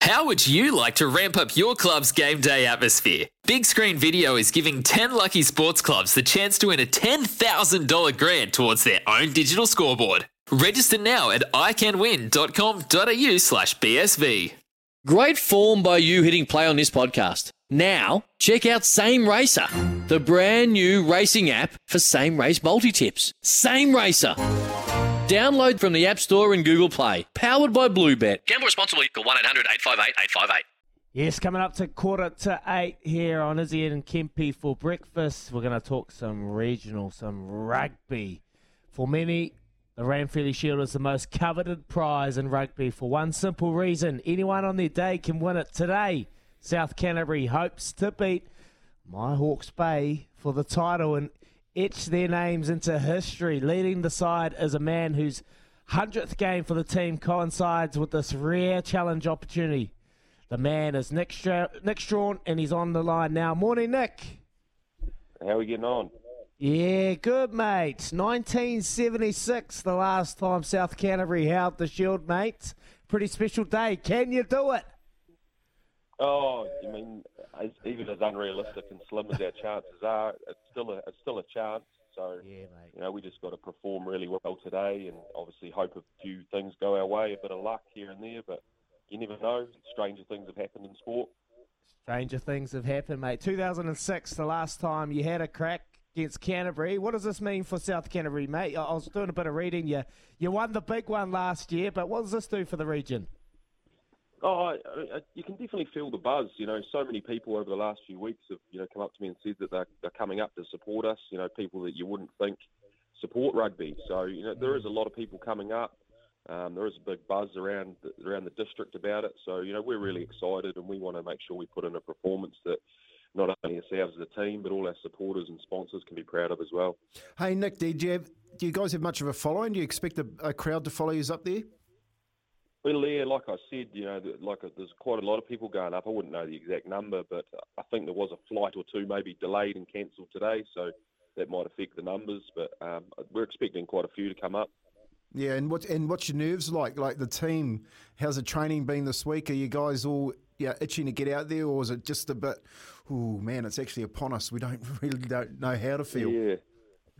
How would you like to ramp up your club's game day atmosphere? Big Screen Video is giving 10 lucky sports clubs the chance to win a $10,000 grant towards their own digital scoreboard. Register now at iCanWin.com.au slash BSV. Great form by you hitting play on this podcast. Now, check out Same Racer, the brand new racing app for same race multi tips. Same Racer. Download from the App Store and Google Play. Powered by Bluebet. Gamble responsibly. Call 1 800 858 858. Yes, coming up to quarter to eight here on Izzy and Kempy for breakfast. We're going to talk some regional, some rugby. For many, the Ranfurly Shield is the most coveted prize in rugby for one simple reason. Anyone on their day can win it today. South Canterbury hopes to beat my Hawke's Bay for the title and etch their names into history. Leading the side is a man whose 100th game for the team coincides with this rare challenge opportunity. The man is Nick, Stra- Nick Strawn, and he's on the line now. Morning, Nick. How are we getting on? Yeah, good, mate. 1976, the last time South Canterbury held the Shield, mate. Pretty special day. Can you do it? Oh, you mean as, even as unrealistic and slim as our chances are, it's still a it's still a chance. So Yeah, mate. you know we just got to perform really well today, and obviously hope a few things go our way, a bit of luck here and there, but you never know. Stranger things have happened in sport. Stranger things have happened, mate. 2006, the last time you had a crack against Canterbury. What does this mean for South Canterbury, mate? I I was doing a bit of reading. You you won the big one last year, but what does this do for the region? Oh, I, I, you can definitely feel the buzz. You know, so many people over the last few weeks have you know come up to me and said that they're, they're coming up to support us. You know, people that you wouldn't think support rugby. So you know, there is a lot of people coming up. Um, there is a big buzz around the, around the district about it. So you know, we're really excited, and we want to make sure we put in a performance that not only ourselves as a team, but all our supporters and sponsors can be proud of as well. Hey, Nick, do you, have, do you guys have much of a following? Do you expect a, a crowd to follow you up there? Well, yeah, like I said, you know, like uh, there's quite a lot of people going up. I wouldn't know the exact number, but I think there was a flight or two maybe delayed and cancelled today, so that might affect the numbers. But um, we're expecting quite a few to come up. Yeah, and what and what's your nerves like? Like the team, how's the training been this week? Are you guys all yeah itching to get out there, or is it just a bit? Oh man, it's actually upon us. We don't really don't know how to feel. Yeah.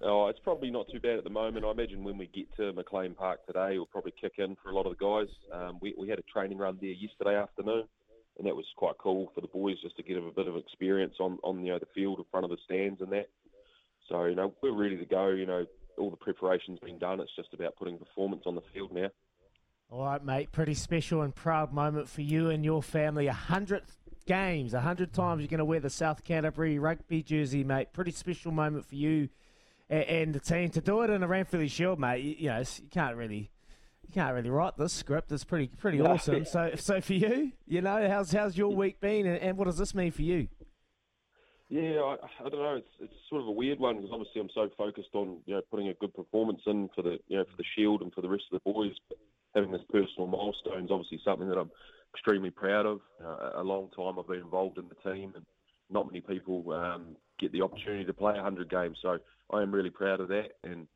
Oh, it's probably not too bad at the moment. I imagine when we get to McLean Park today, it'll probably kick in for a lot of the guys. Um, we, we had a training run there yesterday afternoon, and that was quite cool for the boys just to get a bit of experience on, on you know the field in front of the stands and that. So you know we're ready to go. You know all the preparation's been done. It's just about putting performance on the field now. All right, mate. Pretty special and proud moment for you and your family. A hundred games, a hundred times you're going to wear the South Canterbury rugby jersey, mate. Pretty special moment for you and, and the team to do it in a Ranfurly Shield, mate. You, you know, you can't really. You can't really write this script. It's pretty pretty No. awesome. So so for you, you know, how's how's your week been, and, and what does this mean for you? Yeah, I, I don't know. It's it's sort of a weird one because obviously I'm so focused on you know putting a good performance in for the you know for the Shield and for the rest of the boys. But having this personal milestone is obviously something that I'm extremely proud of. Uh, a long time I've been involved in the team, and not many people um, get the opportunity to play 100 games. So I am really proud of that, and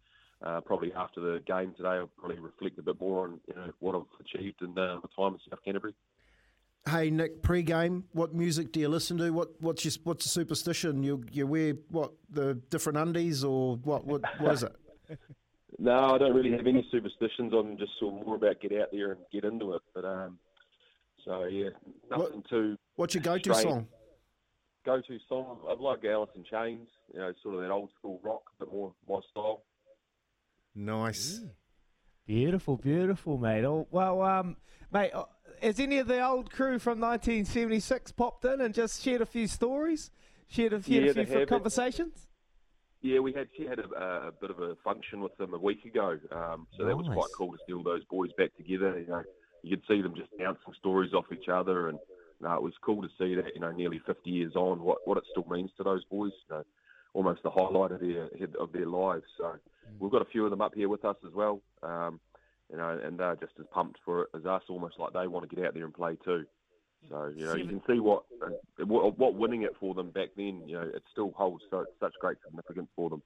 uh, probably after the game today, I'll probably reflect a bit more on you know what I've achieved in uh, my time in South Canterbury. Hey Nick, pre-game, what music do you listen to? What what's your what's the superstition? You you wear what the different undies or what what what is it? No, I don't really have any superstitions. I'm just sort of more about get out there and get into it. But um, So yeah, nothing What- too What's your go-to Straight. song? Go-to song. I'd like Alice in Chains. You know, sort of that old school rock, but more my style. Nice. Beautiful, beautiful, mate. Oh, well, um, mate, uh, has any of the old crew from 1976 popped in and just shared a few stories? Shared a few, Yeah, a few they conversations? Yeah, we had she had a, a bit of a function with them a week ago, um, so that was quite cool to see all those boys back together. You know, you could see them just bouncing stories off each other, and no, it was cool to see that. You know, nearly 50 years on, what what it still means to those boys. You know, almost the highlight of their of their lives. So we've got a few of them up here with us as well. Um, you know, and they're just as pumped for it as us, almost like they want to get out there and play too. So you know, you can see what uh, what, what winning it for them back then. You know, it still holds so, such great significance for them.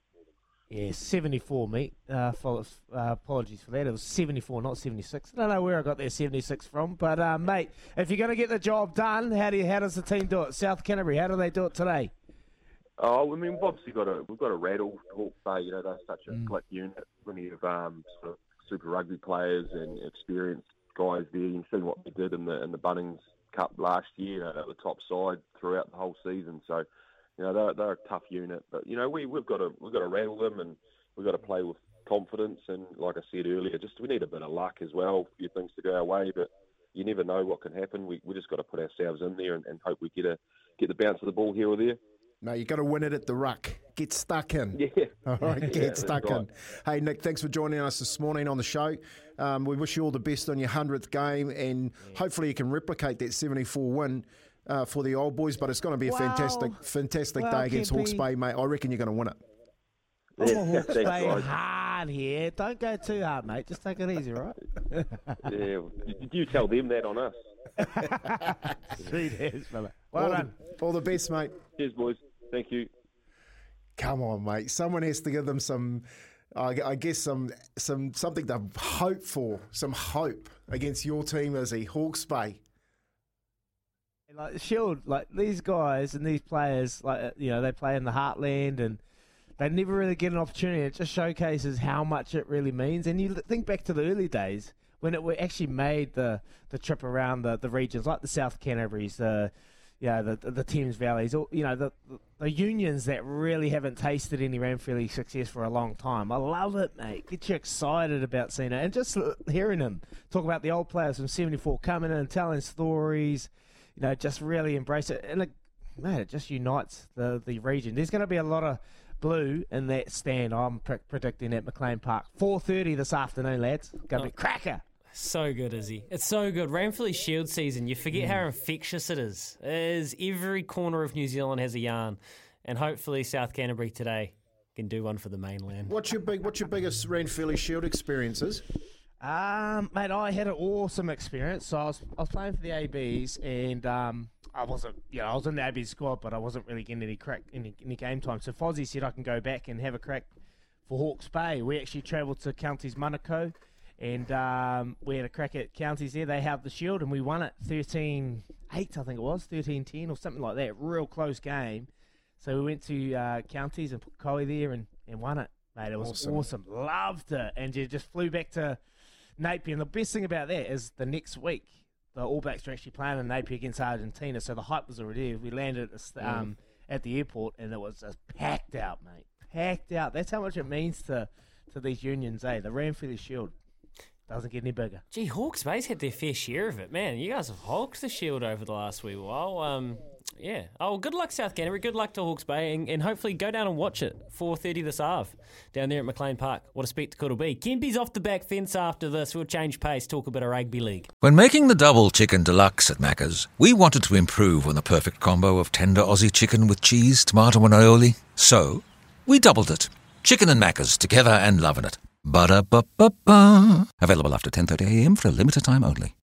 Yeah, 74, mate. Uh, for, uh, apologies for that. It was 74, not 76. I don't know where I got that 76 from, but uh, mate, if you're going to get the job done, how do you, how does the team do it? South Canterbury, how do they do it today? Oh, I mean, we've obviously got a we've got a rattle Hawke's Bay. You know, they're such a Mm. unit. Plenty of um, sort of Super Rugby players and experienced guys there. You've seen what they did in the in the Bunnings Cup last year. You know, they were top side throughout the whole season. So, you know, they're they're a tough unit. But you know, we we've got to we've got to rattle them and we've got to play with confidence. And like I said earlier, just we need a bit of luck as well. A few things to go our way, but you never know what can happen. We we just got to put ourselves in there and, and hope we get a get the bounce of the ball here or there. No, you got to win it at the ruck. Get stuck in. Yeah. All right, get that's stuck right. in. Hey, Nick, thanks for joining us this morning on the show. Um, we wish you all the best on your 100th game, and hopefully you can replicate that 74 win uh, for the old boys. But it's going to be a Wow. fantastic, fantastic Wow, day against Hawke's Bay, mate. I reckon you're going to win it. I'm a Hawke's Bay guys. hard here. Don't go too hard, mate. Just take it easy, right? Yeah, you, you tell them that on us. Sweet as, fella. Well all, done. the, all the best, mate. Cheers, boys. Thank you. Come on, mate. Someone has to give them some, I I guess, some some something to hope for, some hope against your team, Izzy. Hawke's Bay. Like Shield, like these guys and these players, like uh, you know, they play in the heartland and they never really get an opportunity. It just showcases how much it really means. And you think back to the early days when it actually made the the trip around the, the regions, like the South Canterbury's, the yeah, the the, the Thames Valleys, all, you know, the, the unions that really haven't tasted any Ranfurly success for a long time. I love it, mate. Get you excited about seeing it, and just hearing them talk about the old players from '74 coming in and telling stories. You know, just really embrace it, and it, man, it just unites the the region. There's going to be a lot of blue in that stand. I'm pre- predicting at McLean Park, 4:30 this afternoon, lads. Going to be oh. cracker. So good, Izzy. It's so good. Ranfurly Shield season, you forget mm. how infectious it is. It is every corner of New Zealand has a yarn, and hopefully South Canterbury today can do one for the mainland. What's your big? What's your biggest Ranfurly Shield experiences? Um, mate, I had an awesome experience. So I was, I was playing for the ABs, and um, I wasn't, you know, I was in the AB squad, but I wasn't really getting any crack any, any game time. So Fozzie said I can go back and have a crack for Hawke's Bay. We actually travelled to Counties Manukau, and um, we had a crack at Counties there. They held the shield, and we won it 13-8, I think it was 13-10 or something like that. Real close game. So we went to uh, Counties and Pukekohe and, and won it. Mate, it was Awesome. awesome. Loved it. And you just flew back to Napier. And the best thing about that is the next week, the All Blacks are actually playing in Napier against Argentina. So the hype was already there. We landed at the, st- um, at the airport and it was just packed out, mate. Packed out. That's how much it means to, to these unions, eh? The Ranfurly Shield doesn't get any bigger. Gee, Hawke's Bay's had their fair share of it, man. You guys have hulked the shield over the last wee while. Um, yeah. Oh, good luck, South Canterbury. Good luck to Hawke's Bay, and, and hopefully go down and watch it. Four thirty this half down there at McLean Park. What a spectacle it'll be. Kempy's off the back fence after this. We'll change pace, talk a bit of rugby league. When making the double chicken deluxe at Macca's, we wanted to improve on the perfect combo of tender Aussie chicken with cheese, tomato, and aioli. So, we doubled it. Chicken and Macca's together and loving it. Ba-da-ba-ba-ba. Available after 10.30am for a limited time only.